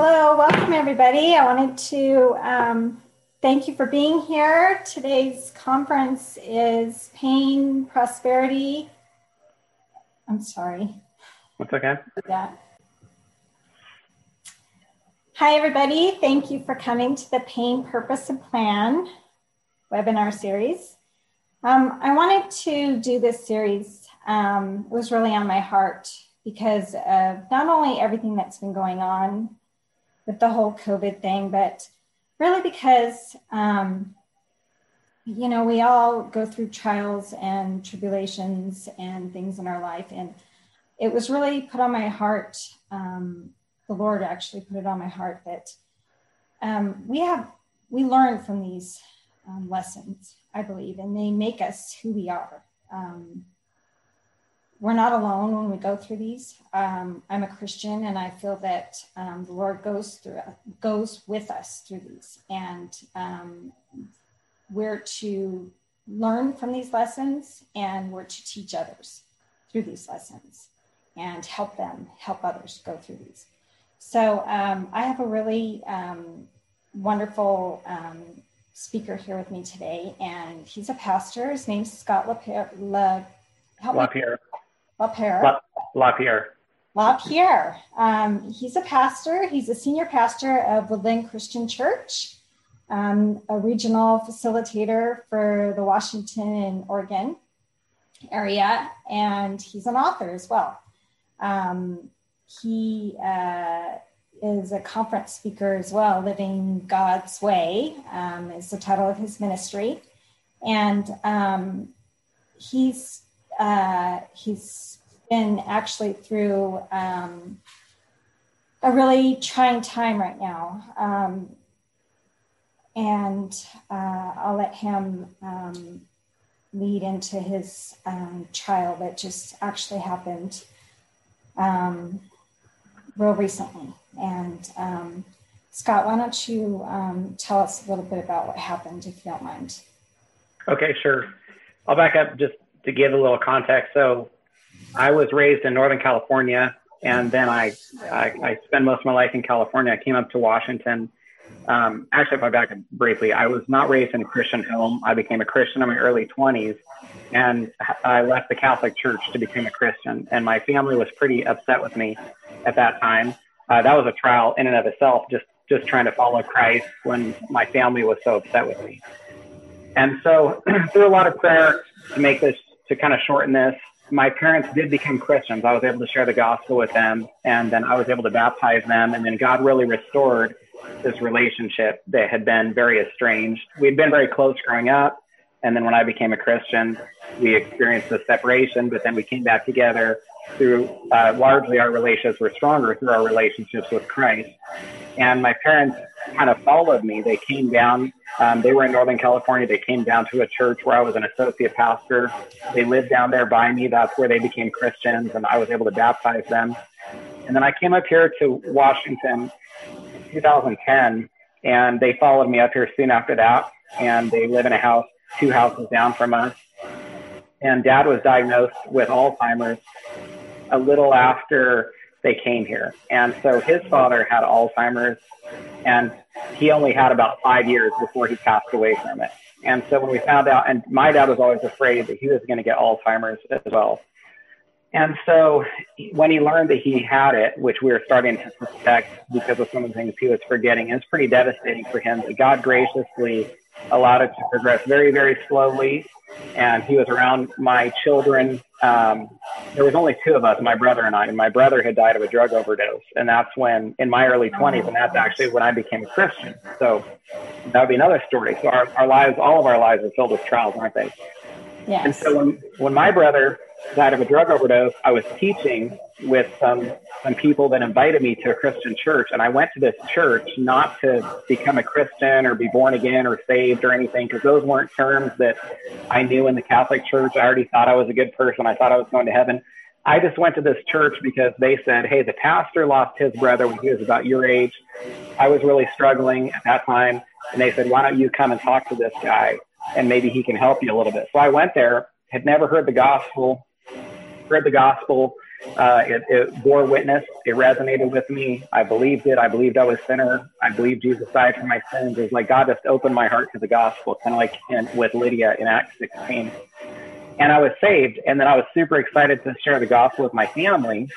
Hello, welcome everybody. I wanted to um, thank you for being here. Today's conference is Pain, Prosperity. I'm sorry. That's okay. Yeah. Hi, everybody. Thank you for coming to the Pain, Purpose, and Plan webinar series. Um, I wanted to do this series. Um, it was really on my heart because of not only everything that's been going on with the whole COVID thing, but really because, um, you know, we all go through trials and tribulations and things in our life. And it was really put on my heart. Um, the Lord actually put it on my heart that um, we have, we learn from these um, lessons, I believe, and they make us who we are. We're not alone when we go through these. Um, I'm a Christian, and I feel that um, the Lord goes through goes with us through these, and um, we're to learn from these lessons, and we're to teach others through these lessons, and help them help others go through these. So um, I have a really um, wonderful um, speaker here with me today, and he's a pastor. His name's Scott LaPierre. La, LaPierre. LaPierre. La, LaPierre. LaPierre. Um, he's a pastor. He's a senior pastor of Woodland Christian Church, um, a regional facilitator for the Washington and Oregon area, and he's an author as well. Um, he uh, is a conference speaker as well. Living God's Way um, is the title of his ministry, and um, he's uh, he's been actually through um, a really trying time right now. Um, and uh, I'll let him um, lead into his um, trial that just actually happened um, real recently. And um, Scott, why don't you tell us a little bit about what happened, if you don't mind? Okay, sure. I'll back up just to give a little context, so I was raised in Northern California, and then I, I, I spent most of my life in California. I came up to Washington. Um, actually, if I back up briefly, I was not raised in a Christian home. I became a Christian in my early 20s, and I left the Catholic Church to become a Christian. And my family was pretty upset with me at that time. Uh, that was a trial in and of itself, just just trying to follow Christ when my family was so upset with me. And so, through a lot of prayer to make this to kind of shorten this, my parents did become Christians. I was able to share the gospel with them, and then I was able to baptize them, and then God really restored this relationship that had been very estranged. We'd been very close growing up, and then when I became a Christian, we experienced the separation, but then we came back together through uh, largely our relationships were stronger through our relationships with Christ. And my parents kind of followed me. They came down. Um, they were in Northern California. They came down to a church where I was an associate pastor. They lived down there by me. That's where they became Christians, and I was able to baptize them. And then I came up here to Washington in 2010, and they followed me up here soon after that. And they live in a house two houses down from us. And dad was diagnosed with Alzheimer's a little after they came here. And so his father had Alzheimer's and he only had about five years before he passed away from it. And so when we found out, and my dad was always afraid that he was going to get Alzheimer's as well. And so when he learned that he had it, which we were starting to suspect because of some of the things he was forgetting, it's pretty devastating for him. But God graciously allowed it to progress very, very slowly. And he was around my children. Um, there was only two of us, my brother and I. And my brother had died of a drug overdose, and that's when, in my early 20s, and that's actually when I became a Christian. So that would be another story. So our, our lives, all of our lives, are filled with trials, aren't they? Yes. And so when when my brother died of a drug overdose, I was teaching with some some people that invited me to a Christian church, and I went to this church not to become a Christian or be born again or saved or anything, because those weren't terms that I knew in the Catholic Church. I already thought I was a good person. I thought I was going to heaven. I just went to this church because they said, "Hey, the pastor lost his brother when he was about your age." I was really struggling at that time, and they said, "Why don't you come and talk to this guy, and maybe he can help you a little bit?" So I went there, had never heard the gospel, read the gospel, Uh, it, it, bore witness. It resonated with me. I believed it. I believed I was sinner. I believed Jesus died for my sins. It was like God just opened my heart to the gospel, kind of like in, with Lydia in Acts 16. And I was saved. And then I was super excited to share the gospel with my family.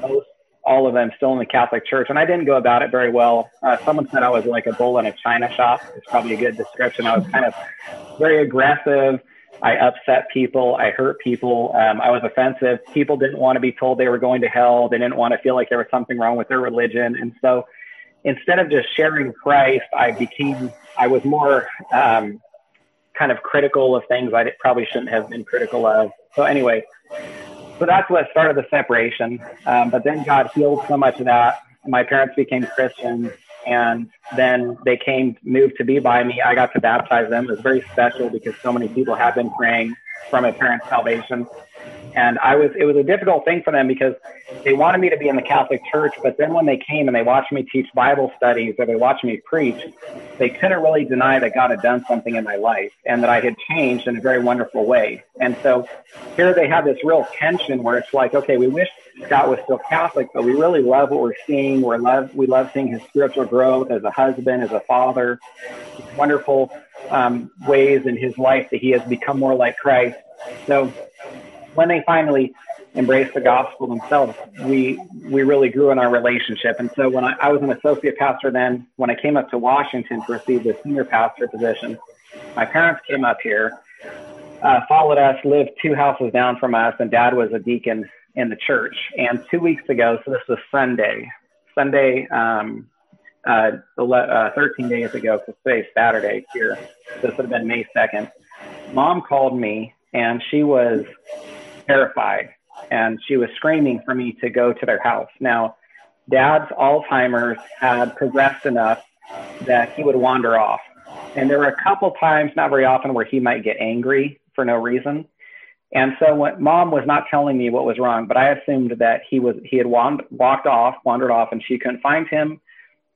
Most all of them still in the Catholic Church, and I didn't go about it very well. Uh, someone said I was like a bull in a china shop. It's probably a good description. I was kind of very aggressive. I upset people. I hurt people. Um, I was offensive. People didn't want to be told they were going to hell. They didn't want to feel like there was something wrong with their religion. And so instead of just sharing Christ, I became, I was more um, kind of critical of things I probably shouldn't have been critical of. So, anyway, so that's what started the separation. Um, but then God healed so much of that. My parents became Christians and then they came moved to be by me. I got to baptize them. It was very special because so many people have been praying for my parents salvation. And i was it was a difficult thing for them because they wanted me to be in the catholic church but then when they came and they watched me teach bible studies or they watched me preach they couldn't really deny that god had done something in my life and that i had changed in a very wonderful way. And so here they have this real tension where it's like okay we wish Scott was still Catholic, but we really love what we're seeing. We love we love seeing his spiritual growth as a husband, as a father, wonderful um, ways in his life that he has become more like Christ. So when they finally embraced the gospel themselves, we we really grew in our relationship. And so when I, I was an associate pastor then, when I came up to Washington to receive the senior pastor position, my parents came up here, uh, followed us, lived two houses down from us, and Dad was a deacon in the church. And two weeks ago, so this was Sunday, Sunday, um, uh, uh, 13 days ago, because today's Saturday here. This would have been May 2nd. Mom called me and she was terrified and she was screaming for me to go to their house. Now, dad's Alzheimer's had progressed enough that he would wander off. And there were a couple times, not very often, where he might get angry for no reason. And so when mom was not telling me what was wrong, but I assumed that he was he had wand, walked off, wandered off, and she couldn't find him,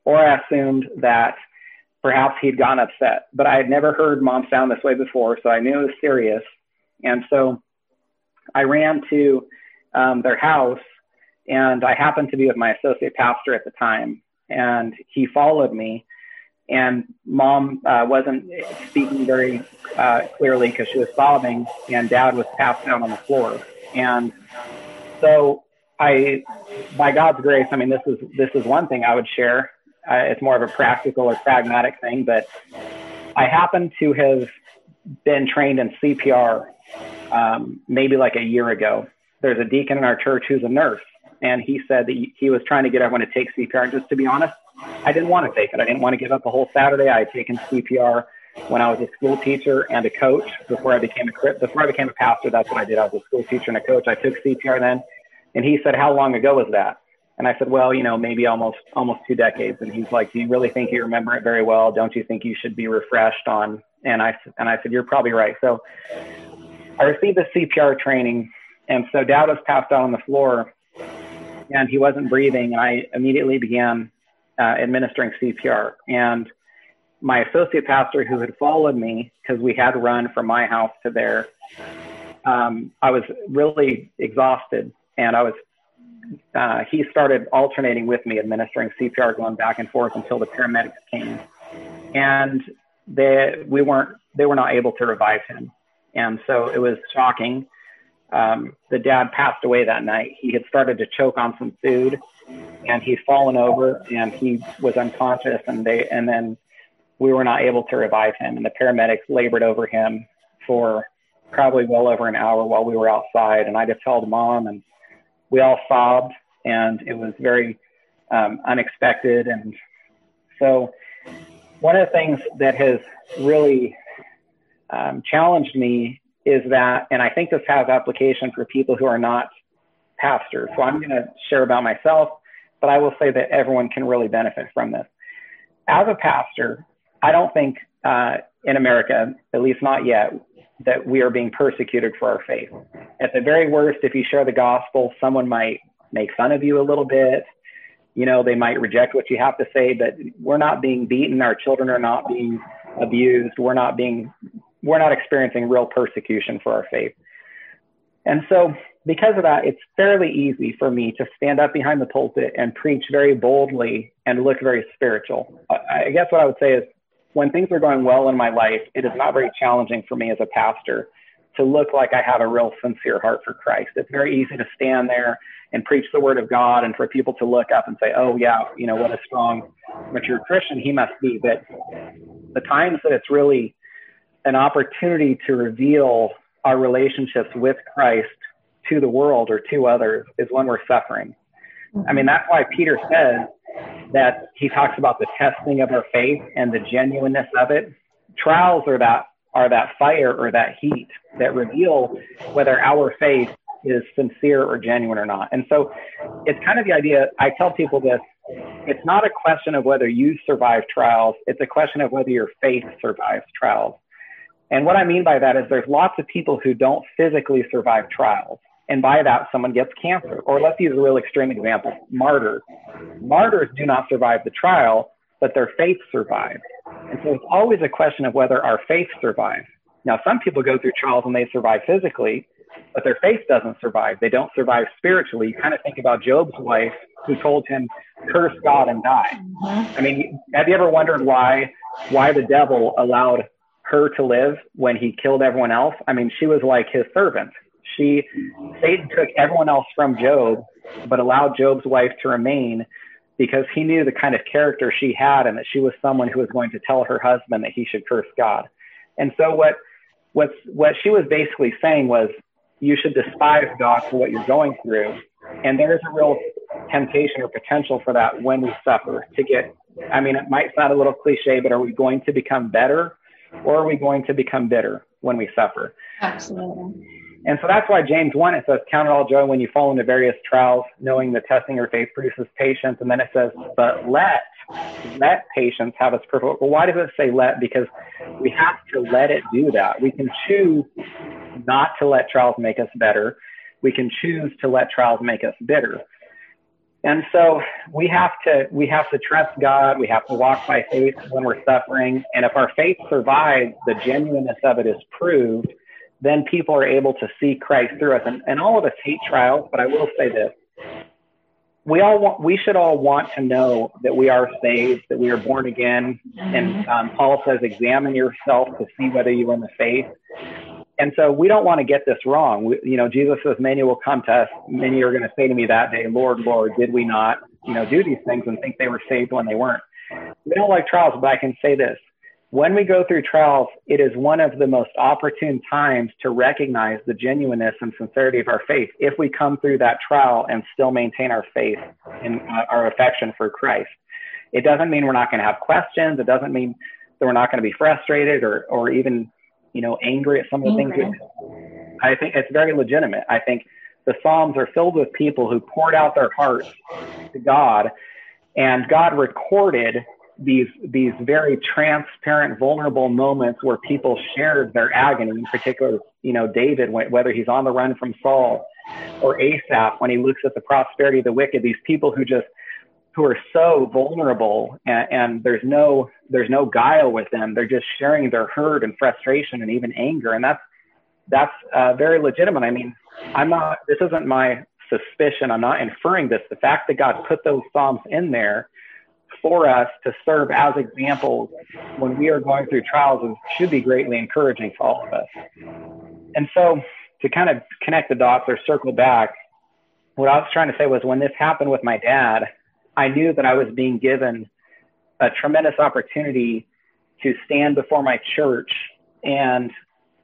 or I assumed that perhaps he'd gone upset. But I had never heard mom sound this way before, so I knew it was serious. And so I ran to um, their house, and I happened to be with my associate pastor at the time, and he followed me and mom uh, wasn't speaking very uh, clearly because she was sobbing, and dad was passed out on the floor. And so I, by God's grace, I mean this is this is one thing I would share. Uh, it's more of a practical or pragmatic thing, but I happen to have been trained in CPR um, maybe like a year ago. There's a deacon in our church who's a nurse, and he said that he was trying to get everyone to take CPR. And just to be honest, I didn't want to take it. I didn't want to give up a whole Saturday. I had taken CPR when I was a school teacher and a coach before I became a before I became a pastor. That's what I did. I was a school teacher and a coach. I took CPR then, and he said, "How long ago was that?" And I said, "Well, you know, maybe almost almost two decades." And he's like, "Do you really think you remember it very well? Don't you think you should be refreshed on?" And I and I said, "You're probably right." So I received the CPR training, and so Dad was passed out on the floor, and he wasn't breathing, and I immediately began uh, administering CPR. And my associate pastor, who had followed me because we had run from my house to there, um, I was really exhausted, and I was. Uh, he started alternating with me, administering CPR, going back and forth until the paramedics came, and they we weren't they were not able to revive him, and so it was shocking. Um, the dad passed away that night. He had started to choke on some food, and he'd fallen over and he was unconscious and they and then we were not able to revive him and the paramedics labored over him for probably well over an hour while we were outside and I just held mom and we all sobbed and it was very um, unexpected and so one of the things that has really um, challenged me is that and I think this has application for people who are not pastors so I'm going to share about myself but I will say that everyone can really benefit from this. As a pastor, I don't think uh, in America, at least not yet, that we are being persecuted for our faith. At the very worst, if you share the gospel, someone might make fun of you a little bit. You know, they might reject what you have to say, but we're not being beaten. Our children are not being abused. We're not being, we're not experiencing real persecution for our faith. And so because of that, it's fairly easy for me to stand up behind the pulpit and preach very boldly and look very spiritual. I guess what I would say is when things are going well in my life, it is not very challenging for me as a pastor to look like I have a real sincere heart for Christ. It's very easy to stand there and preach the word of God and for people to look up and say, oh, yeah, you know, what a strong, mature Christian he must be. But the times that it's really an opportunity to reveal our relationships with Christ to the world or to others is when we're suffering. I mean, that's why Peter says that he talks about the testing of our faith and the genuineness of it. Trials are that are that fire or that heat that reveal whether our faith is sincere or genuine or not. And so it's kind of the idea I tell people this it's not a question of whether you survive trials, it's a question of whether your faith survives trials. And what I mean by that is there's lots of people who don't physically survive trials. And by that, someone gets cancer. Or let's use a real extreme example martyrs. Martyrs do not survive the trial, but their faith survives. And so it's always a question of whether our faith survives. Now, some people go through trials and they survive physically, but their faith doesn't survive. They don't survive spiritually. You kind of think about Job's wife who told him, curse God and die. I mean, have you ever wondered why, why the devil allowed her to live when he killed everyone else? I mean, she was like his servant. She, Satan took everyone else from Job, but allowed Job's wife to remain because he knew the kind of character she had and that she was someone who was going to tell her husband that he should curse God. And so what, what, what she was basically saying was, you should despise God for what you're going through. And there's a real temptation or potential for that when we suffer to get, I mean, it might sound a little cliche, but are we going to become better or are we going to become bitter when we suffer? Absolutely. And so that's why James 1, it says, Count it all joy when you fall into various trials, knowing the testing your faith produces patience. And then it says, But let, let patience have its perfect. Well, why does it say let? Because we have to let it do that. We can choose not to let trials make us better. We can choose to let trials make us bitter. And so we have to we have to trust God. We have to walk by faith when we're suffering. And if our faith survives, the genuineness of it is proved then people are able to see Christ through us. And, and all of us hate trials, but I will say this. We all want, we should all want to know that we are saved, that we are born again. And um, Paul says, examine yourself to see whether you're in the faith. And so we don't want to get this wrong. We, you know, Jesus says, many will come to us. Many are going to say to me that day, Lord, Lord, did we not, you know, do these things and think they were saved when they weren't? We don't like trials, but I can say this when we go through trials, it is one of the most opportune times to recognize the genuineness and sincerity of our faith if we come through that trial and still maintain our faith and uh, our affection for Christ. It doesn't mean we're not going to have questions. It doesn't mean that we're not going to be frustrated or, or even, you know, angry at some of the things. We, I think it's very legitimate. I think the Psalms are filled with people who poured out their hearts to God, and God recorded these these very transparent, vulnerable moments where people shared their agony. In particular, you know, David, whether he's on the run from Saul, or Asaph when he looks at the prosperity of the wicked. These people who just who are so vulnerable and, and there's no there's no guile with them. They're just sharing their hurt and frustration and even anger, and that's that's uh, very legitimate. I mean, I'm not. This isn't my suspicion. I'm not inferring this. The fact that God put those psalms in there for us to serve as examples when we are going through trials and should be greatly encouraging for all of us. And so, to kind of connect the dots or circle back, what I was trying to say was when this happened with my dad, I knew that I was being given a tremendous opportunity to stand before my church and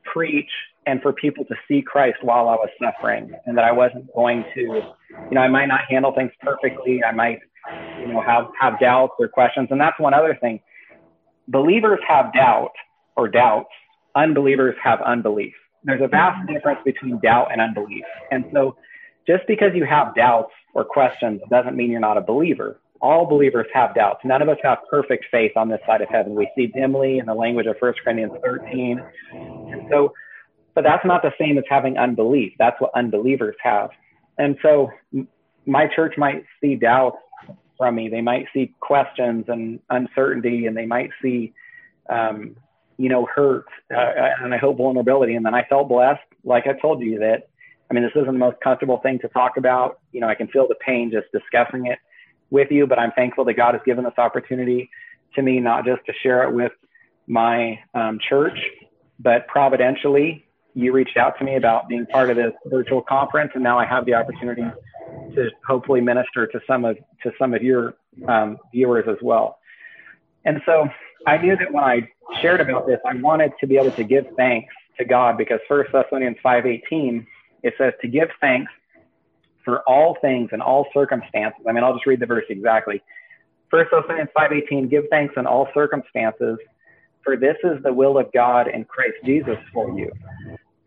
preach and for people to see Christ while I was suffering, and that I wasn't going to, you know, I might not handle things perfectly. I might you know, have, have doubts or questions. And that's one other thing. Believers have doubt or doubts. Unbelievers have unbelief. There's a vast difference between doubt and unbelief. And so just because you have doubts or questions doesn't mean you're not a believer. All believers have doubts. None of us have perfect faith on this side of heaven. We see dimly in the language of 1 Corinthians 13. And so, but that's not the same as having unbelief. That's what unbelievers have. And so my church might see doubts from me. They might see questions and uncertainty, and they might see, um, you know, hurt, uh, and I hope vulnerability. And then I felt blessed, like I told you, that I mean, this isn't the most comfortable thing to talk about. You know, I can feel the pain just discussing it with you, but I'm thankful that God has given this opportunity to me, not just to share it with my um, church, but providentially, you reached out to me about being part of this virtual conference, and now I have the opportunity to hopefully minister to some of to some of your um, viewers as well. And so I knew that when I shared about this, I wanted to be able to give thanks to God because First Thessalonians 5:18 it says to give thanks for all things and all circumstances. I mean, I'll just read the verse exactly. First Thessalonians 5:18 give thanks in all circumstances for this is the will of God in Christ Jesus for you.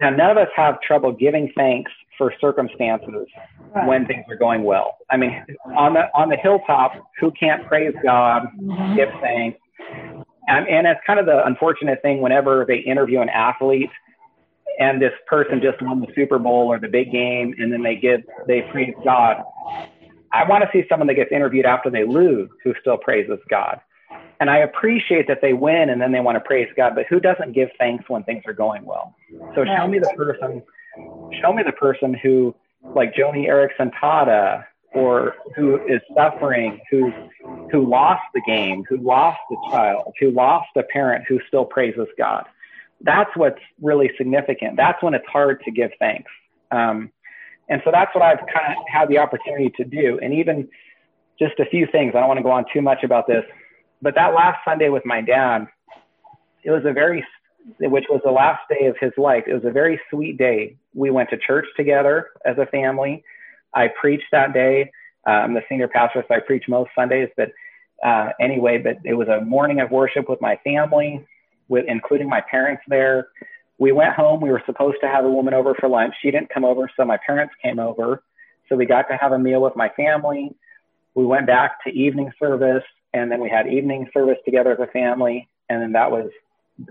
Now, none of us have trouble giving thanks for circumstances right. when things are going well. I mean, on the on the hilltop, who can't praise God, mm-hmm. give thanks? And, and it's kind of the unfortunate thing whenever they interview an athlete and this person just won the Super Bowl or the big game, and then they give they praise God. I want to see someone that gets interviewed after they lose who still praises God. And I appreciate that they win and then they want to praise God, but who doesn't give thanks when things are going well? So show me the person, show me the person who, like Joni Eareckson Tada, or who is suffering, who who lost the game, who lost the child, who lost a parent, who still praises God that's what's really significant. That's when it's hard to give thanks. Um, and so that's what I've kind of had the opportunity to do. And even just a few things, I don't want to go on too much about this, but that last Sunday with my dad, it was a very, which was the last day of his life. It was a very sweet day. We went to church together as a family. I preached that day. I'm the senior pastor, so I preach most Sundays, but uh, anyway, but it was a morning of worship with my family with including my parents there. We went home. We were supposed to have a woman over for lunch. She didn't come over, so my parents came over. So we got to have a meal with my family. We went back to evening service, and then we had evening service together as a family. And then that was,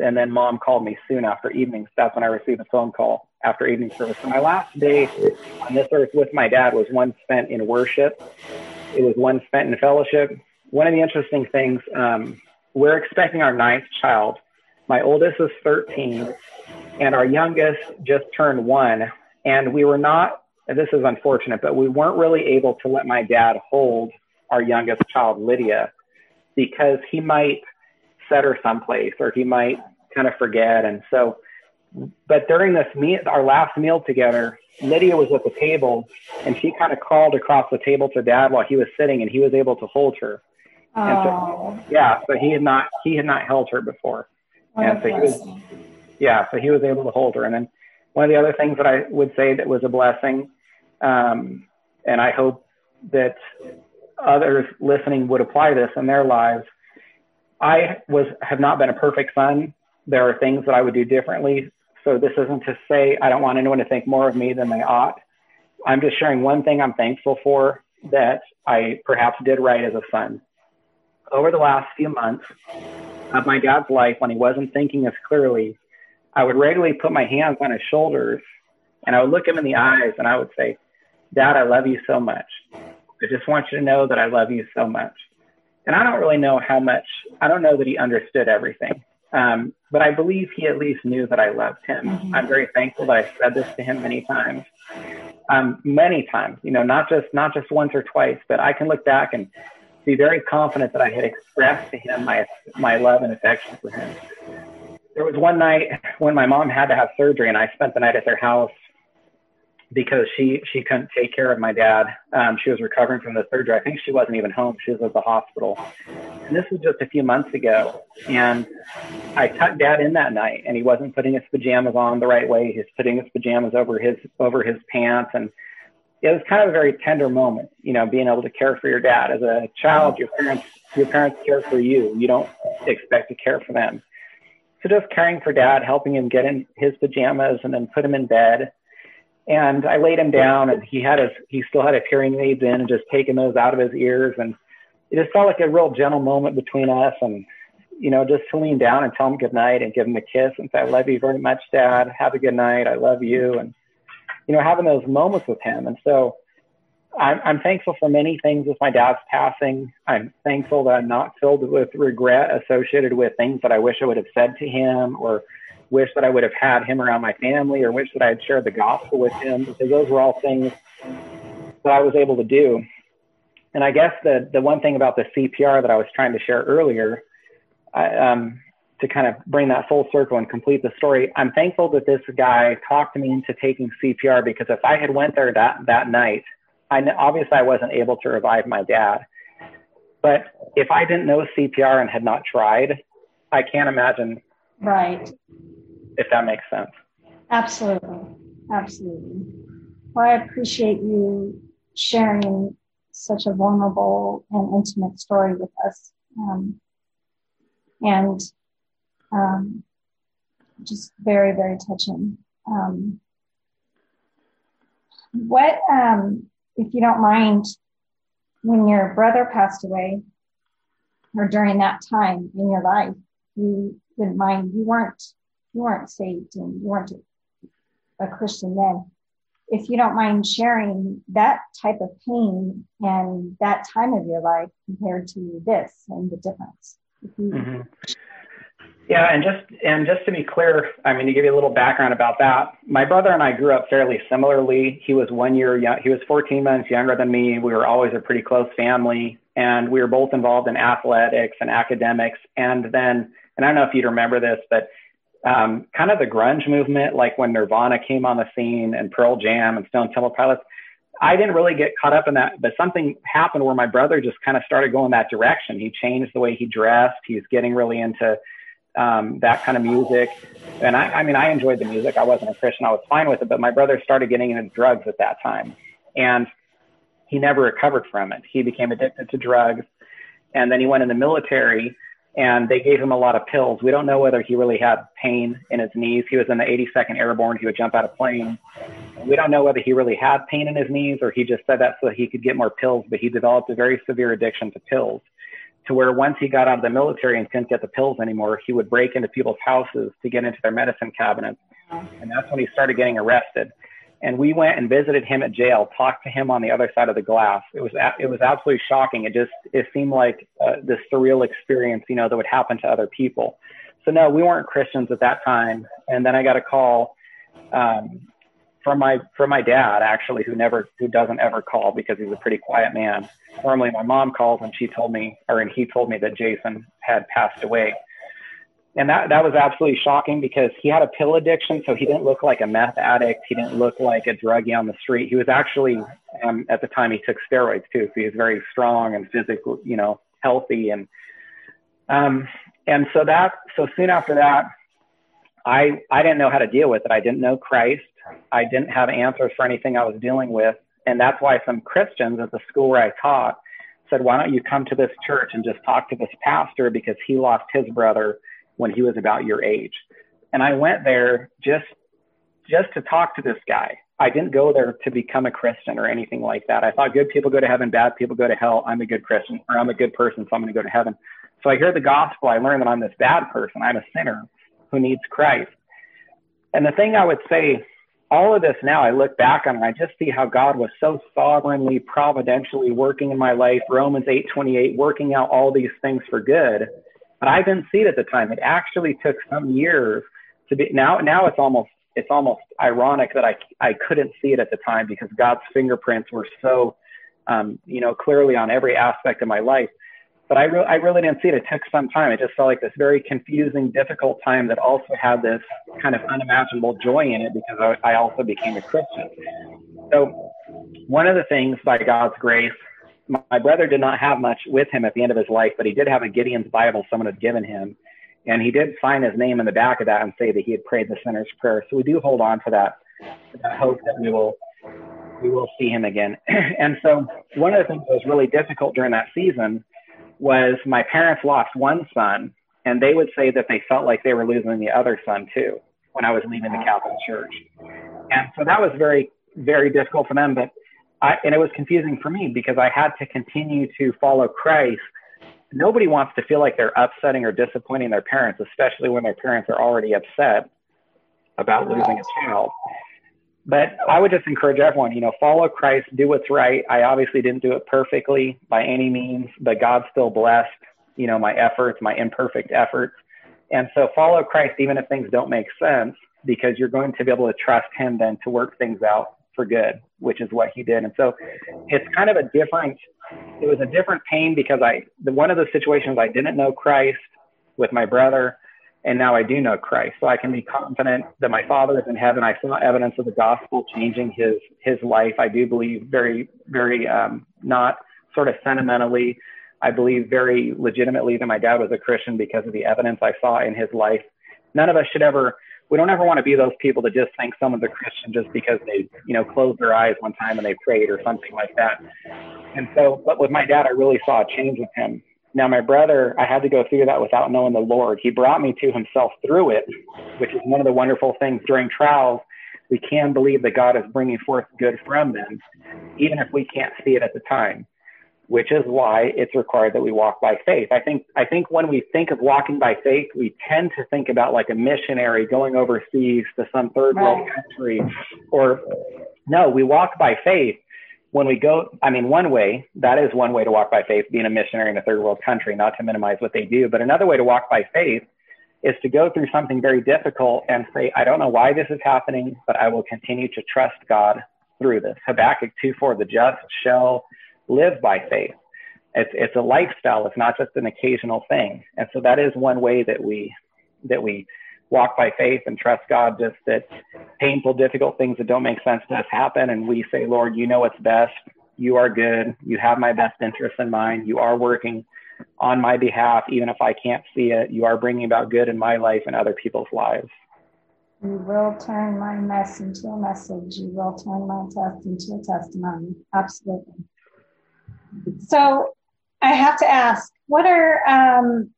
and then mom called me soon after evening. That's when I received a phone call after evening service. So my last day on this earth with my dad was one spent in worship. It was one spent in fellowship. One of the interesting things, um, we're expecting our ninth child my oldest is 13, and our youngest just turned one. And we were not, this is unfortunate, but we weren't really able to let my dad hold our youngest child, Lydia, because he might set her someplace or he might kind of forget. And so, but during this meal, our last meal together, Lydia was at the table and she kind of crawled across the table to dad while he was sitting and he was able to hold her. Oh. So, yeah, so he had not he had not held her before and so he was, yeah, so he was able to hold her. And then one of the other things that I would say that was a blessing, um, and I hope that others listening would apply this in their lives. I was have not been a perfect son. There are things that I would do differently. So this isn't to say I don't want anyone to think more of me than they ought. I'm just sharing one thing I'm thankful for that I perhaps did right as a son. Over the last few months, of my dad's life when he wasn't thinking as clearly, I would regularly put my hands on his shoulders and I would look him in the eyes and I would say, Dad, I love you so much. I just want you to know that I love you so much. And I don't really know how much, I don't know that he understood everything. Um, but I believe he at least knew that I loved him. Mm-hmm. I'm very thankful that I said this to him many times. Um, many times, you know, not just not just once or twice, but I can look back and be very confident that I had expressed to him my my love and affection for him. There was one night when my mom had to have surgery, and I spent the night at their house because she she couldn't take care of my dad. Um, she was recovering from the surgery. I think she wasn't even home; she was at the hospital. And this was just a few months ago. And I tucked dad in that night, and he wasn't putting his pajamas on the right way. He's putting his pajamas over his over his pants, and it was kind of a very tender moment, you know, being able to care for your dad. As a child, your parents your parents care for you. You don't expect to care for them. So just caring for dad, helping him get in his pajamas and then put him in bed. And I laid him down and he had his he still had his hearing aids in and just taking those out of his ears and it just felt like a real gentle moment between us and you know, just to lean down and tell him good night and give him a kiss and say, I love you very much, Dad. Have a good night. I love you. And you know, having those moments with him. And so I'm, I'm thankful for many things with my dad's passing. I'm thankful that I'm not filled with regret associated with things that I wish I would have said to him or wish that I would have had him around my family, or wish that I had shared the gospel with him, because those were all things that I was able to do. And I guess the the one thing about the CPR that I was trying to share earlier, I, um, to kind of bring that full circle and complete the story, I'm thankful that this guy talked me into taking CPR because if I had went there that that night, I obviously I wasn't able to revive my dad. But if I didn't know CPR and had not tried, I can't imagine. Right. If that makes sense. Absolutely. Absolutely. Well, I appreciate you sharing such a vulnerable and intimate story with us. Um, and um, just very, very touching. Um, what, um, if you don't mind, when your brother passed away, or during that time in your life, you didn't mind, you weren't, you weren't saved and you weren't a Christian then. If you don't mind sharing that type of pain and that time of your life compared to this and the difference. Mm-hmm. Yeah, and just and just to be clear, I mean to give you a little background about that, my brother and I grew up fairly similarly. He was one year young, he was 14 months younger than me. We were always a pretty close family, and we were both involved in athletics and academics. And then, and I don't know if you'd remember this, but um, kind of the grunge movement, like when Nirvana came on the scene and Pearl Jam and Stone Temple Pilots. I didn't really get caught up in that, but something happened where my brother just kind of started going that direction. He changed the way he dressed. He's getting really into um, that kind of music. And I, I mean, I enjoyed the music. I wasn't a Christian. I was fine with it, but my brother started getting into drugs at that time. And he never recovered from it. He became addicted to drugs. And then he went in the military and they gave him a lot of pills. We don't know whether he really had pain in his knees. He was in the 82nd Airborne. He would jump out of planes. We don't know whether he really had pain in his knees or he just said that so he could get more pills, but he developed a very severe addiction to pills to where once he got out of the military and couldn't get the pills anymore, he would break into people's houses to get into their medicine cabinets. And that's when he started getting arrested. And we went and visited him at jail, talked to him on the other side of the glass. It was it was absolutely shocking. It just it seemed like uh, this surreal experience, you know, that would happen to other people. So no, we weren't Christians at that time. And then I got a call um, from my from my dad actually who never who doesn't ever call because he's a pretty quiet man normally my mom calls and she told me or and he told me that jason had passed away and that that was absolutely shocking because he had a pill addiction so he didn't look like a meth addict he didn't look like a druggie on the street he was actually um, at the time he took steroids too so he was very strong and physically you know healthy and um and so that so soon after that I, I didn't know how to deal with it. I didn't know Christ. I didn't have answers for anything I was dealing with. And that's why some Christians at the school where I taught said, why don't you come to this church and just talk to this pastor because he lost his brother when he was about your age. And I went there just, just to talk to this guy. I didn't go there to become a Christian or anything like that. I thought good people go to heaven, bad people go to hell. I'm a good Christian or I'm a good person, so I'm going to go to heaven. So I hear the gospel. I learn that I'm this bad person. I'm a sinner who needs Christ. And the thing I would say, all of this now, I look back on and I just see how God was so sovereignly, providentially working in my life. Romans 8:28, working out all these things for good. But I didn't see it at the time. It actually took some years to be. Now, now it's almost it's almost ironic that I I couldn't see it at the time because God's fingerprints were so, um, you know, clearly on every aspect of my life but I, re- I really didn't see it. It took some time. It just felt like this very confusing, difficult time that also had this kind of unimaginable joy in it because I, I also became a Christian. So, one of the things by God's grace, my, brother did not have much with him at the end of his life, but he did have a Gideon's Bible someone had given him. And he did sign his name in the back of that and say that he had prayed the sinner's prayer. So we do hold on to that, that hope that we will we will see him again. and so one of the things that was really difficult during that season was my parents lost one son, and they would say that they felt like they were losing the other son too when I was leaving the Catholic Church. And so that was very, very difficult for them. But I, and it was confusing for me because I had to continue to follow Christ. Nobody wants to feel like they're upsetting or disappointing their parents, especially when their parents are already upset about losing a child but I would just encourage everyone, you know, follow Christ, do what's right. I obviously didn't do it perfectly by any means, but God still blessed, you know, my efforts, my imperfect efforts. And so follow Christ even if things don't make sense, because you're going to be able to trust Him then to work things out for good, which is what He did. And so it's kind of a different. It was a different pain because I the one of the situations I didn't know Christ with my brother, and now I do know Christ. So I can be confident that my Father is in heaven. I saw evidence of the gospel changing his his life. I do believe very very um, not sort of sentimentally. I believe very legitimately that my dad was a Christian because of the evidence I saw in his life. None of us should ever. We don't ever want to be those people that just think someone's a Christian just because they, you know, closed their eyes one time and they prayed or something like that. And so, but with my dad, I really saw a change with him now, my brother, I had to go through that without knowing the Lord. He brought me to himself through it, which is one of the wonderful things during trials. We can believe that God is bringing forth good from them, even if we can't see it at the time, which is why it's required that we walk by faith. I think, I think when we think of walking by faith, we tend to think about like a missionary going overseas to some third world country, or no, we walk by faith when we go, I mean, one way, that is one way to walk by faith, being a missionary in a third world country, not to minimize what they do. But another way to walk by faith is to go through something very difficult and say, I don't know why this is happening, but I will continue to trust God through this. Habakkuk 2 4, the just shall live by faith. It's, it's a lifestyle. It's not just an occasional thing. And so that is one way that we, that we walk by faith and trust God just that painful, difficult things that don't make sense to us happen. And we say, Lord, you know what's best. You are good. You have my best interests in mind. You are working on my behalf, even if I can't see it. You are bringing about good in my life and other people's lives. You will turn my mess into a message. You will turn my test into a testimony. Absolutely. So I have to ask, what are um,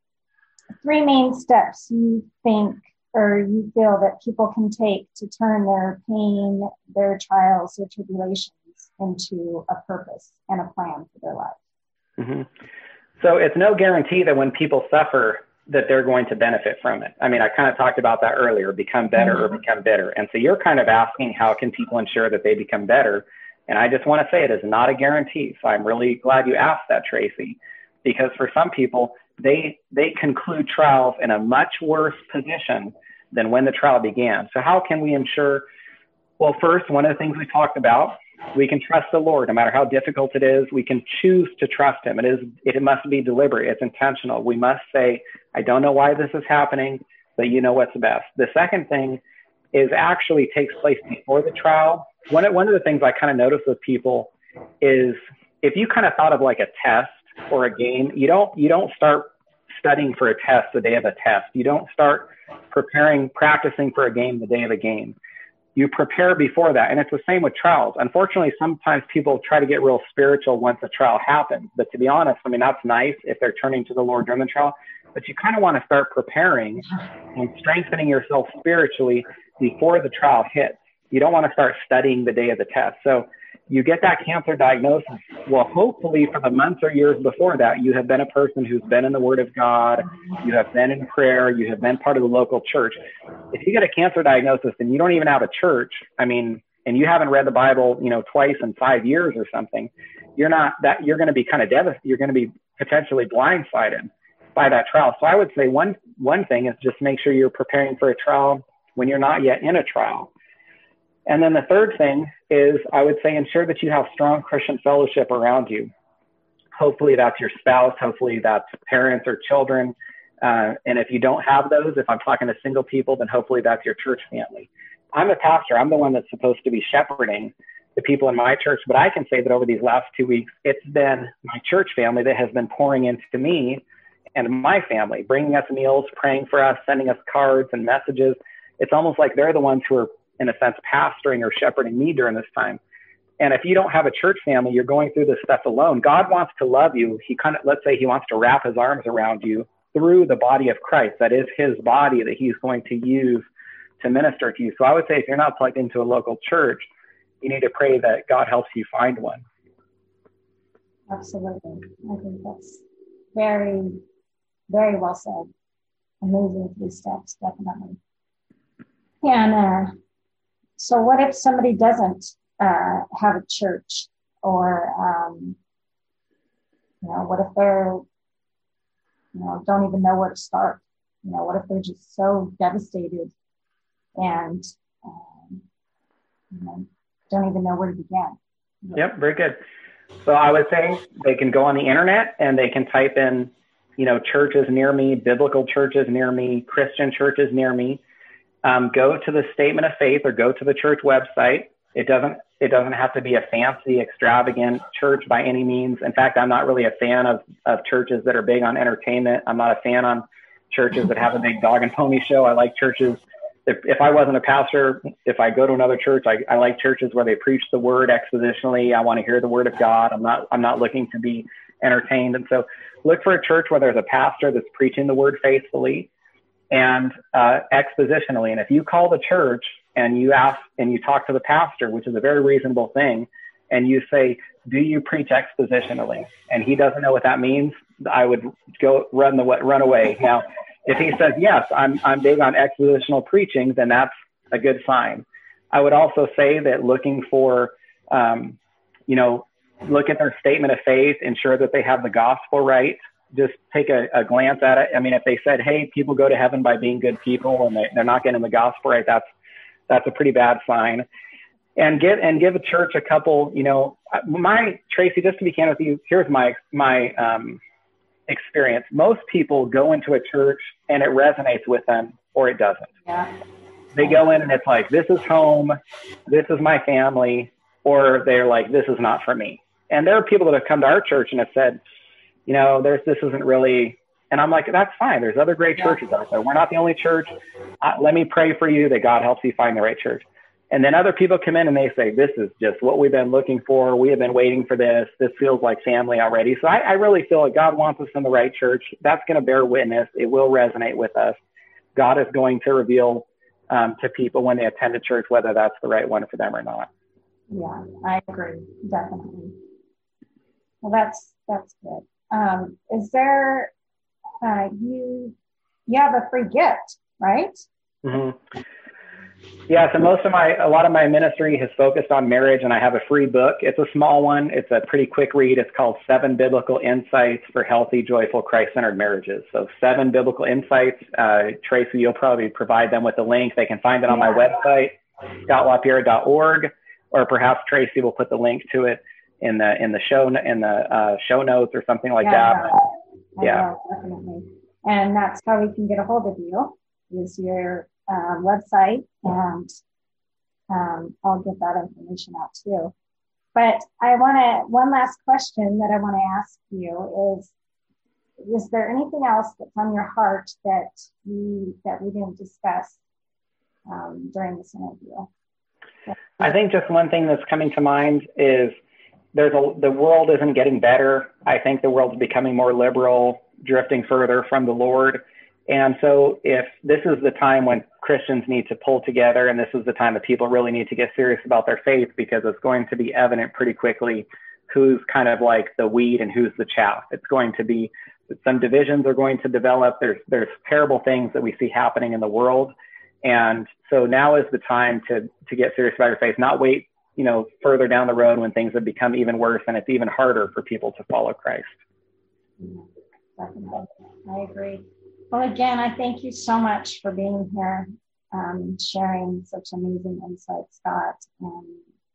three main steps you think or you feel that people can take to turn their pain, their trials, their tribulations into a purpose and a plan for their life? Mm-hmm. So it's no guarantee that when people suffer, that they're going to benefit from it. I mean, I kind of talked about that earlier, become better mm-hmm. or become bitter. And so you're kind of asking how can people ensure that they become better? And I just want to say it is not a guarantee. So I'm really glad you asked that, Tracy, because for some people, they they conclude trials in a much worse position than when the trial began. So how can we ensure? Well, first, one of the things we talked about, we can trust the Lord no matter how difficult it is. We can choose to trust Him. It is it must be deliberate. It's intentional. We must say, I don't know why this is happening, but you know what's best. The second thing is actually takes place before the trial. One one of the things I kind of notice with people is if you kind of thought of like a test or a game, you don't you don't start studying for a test the day of a test. You don't start preparing, practicing for a game the day of a game. You prepare before that. And it's the same with trials. Unfortunately, sometimes people try to get real spiritual once a trial happens. But to be honest, I mean, that's nice if they're turning to the Lord during the trial. But you kind of want to start preparing and strengthening yourself spiritually before the trial hits. You don't want to start studying the day of the test. So you get that cancer diagnosis. Well, hopefully, for the months or years before that, you have been a person who's been in the Word of God, you have been in prayer, you have been part of the local church. If you get a cancer diagnosis and you don't even have a church, I mean, and you haven't read the Bible, you know, twice in five years or something, you're not that you're going to be kind of devastated. You're going to be potentially blindsided by that trial. So I would say one one thing is just make sure you're preparing for a trial when you're not yet in a trial. And then the third thing is I would say ensure that you have strong Christian fellowship around you. Hopefully that's your spouse, hopefully that's parents or children. Uh, and if you don't have those, if I'm talking to single people, then hopefully that's your church family. I'm a pastor. I'm the one that's supposed to be shepherding the people in my church, but I can say that over these last two weeks, it's been my church family that has been pouring into me and my family, bringing us meals, praying for us, sending us cards and messages. It's almost like they're the ones who are in a sense, pastoring or shepherding me during this time. And if you don't have a church family, you're going through this stuff alone. God wants to love you. He kind of, let's say he wants to wrap his arms around you through the body of Christ. That is his body that he's going to use to minister to you. So I would say if you're not plugged into a local church, you need to pray that God helps you find one. Absolutely. I think that's very, very well said. Amazing three steps, definitely. And uh, so, what if somebody doesn't uh, have a church, or um, you know, what if they're you know don't even know where to start? You know, what if they're just so devastated and um, you know, don't even know where to begin? Yep, very good. So I would say they can go on the internet and they can type in, you know, churches near me, biblical churches near me, Christian churches near me. Um, go to the statement of faith or go to the church website. It doesn't it doesn't have to be a fancy, extravagant church by any means. In fact, I'm not really a fan of, of churches that are big on entertainment. I'm not a fan on churches that have a big dog and pony show. I like churches if, if I wasn't a pastor, if I go to another church, I, I like churches where they preach the word expositionally. I want to hear the word of God. I'm not, I'm not looking to be entertained. And so look for a church where there's a pastor that's preaching the word faithfully and uh, expositionally. And if you call the church and you ask and you talk to the pastor, which is a very reasonable thing, and you say, "Do you preach expositionally?" and he doesn't know what that means, I would go run the run away. Now, if he says, yes, I'm, I'm big on expositional preaching, then that's a good sign. I would also say that looking for, um, you know, look at their statement of faith, ensure that they have the gospel right. Just take a, a glance at it. I mean, if they said, hey, people go to heaven by being good people and they, they're not getting the gospel right, that's, that's a pretty bad sign. And give, and give a church a couple, you know, my, Tracy, just to be candid with you, here's my, my, um, experience. Most people go into a church and it resonates with them or it doesn't. Yeah. They go in and it's like, this is home, this is my family, or they're like, this is not for me. And there are people that have come to our church and have said, you know, there's, this isn't really, and I'm like, that's fine. There's other great churches out there. We're not the only church. Uh, let me pray for you that God helps you find the right church. And then other people come in and they say, This is just what we've been looking for. We have been waiting for this. This feels like family already. So I, I really feel like God wants us in the right church. That's going to bear witness. It will resonate with us. God is going to reveal um, to people when they attend a church whether that's the right one for them or not. Yeah, I agree. Definitely. Well, that's that's good. Um, is there uh, you you have a free gift, right? Mm-hmm. Yeah, so most of my, a lot of my ministry has focused on marriage, and I have a free book. It's a small one. It's a pretty quick read. It's called Seven Biblical Insights for Healthy, Joyful, Christ-Centered Marriages. So seven biblical insights. Uh, Tracy, you'll probably provide them with a link. They can find it on my website, scottlapierre.org, or perhaps Tracy will put the link to it in the in the show in the uh, show notes or something like yeah, that. yeah, definitely. And that's how we can get a hold of you. Is your um, website, and um, I'll get that information out too. But I want to, one last question that I want to ask you is, is there anything else that's on your heart that we, that we didn't discuss um, during this interview? I think just one thing that's coming to mind is there's a, the world isn't getting better. I think the world's becoming more liberal, drifting further from the Lord. And so, if this is the time when Christians need to pull together, and this is the time that people really need to get serious about their faith, because it's going to be evident pretty quickly who's kind of like the weed and who's the chaff. It's going to be some divisions are going to develop. There's there's terrible things that we see happening in the world, and so now is the time to to get serious about your faith. Not wait, you know, further down the road when things have become even worse and it's even harder for people to follow Christ. I agree. Well, again, I thank you so much for being here, um, sharing such amazing insights, Scott, and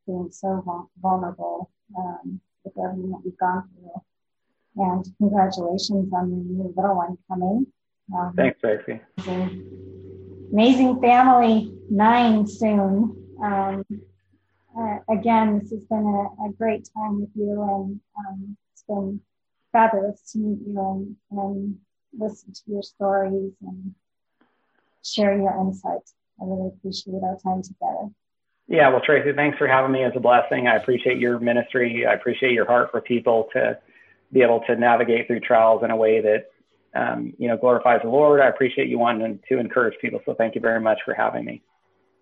being so vulnerable um, with everything that you've gone through. And congratulations on your new little one coming. Um, Thanks, Tracy. Amazing family, nine soon. Um, uh, again, this has been a, a, great time with you, and um, it's been fabulous to meet you and, and listen to your stories and share your insights. I really appreciate our time together. Yeah, well, Tracy, thanks for having me as a blessing. I appreciate your ministry. I appreciate your heart for people to be able to navigate through trials in a way that um, you know glorifies the Lord. I appreciate you wanting to encourage people. So thank you very much for having me.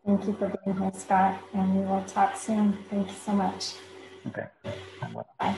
Thank you for being here, Scott, and we will talk soon. Thank you so much. Okay. Bye.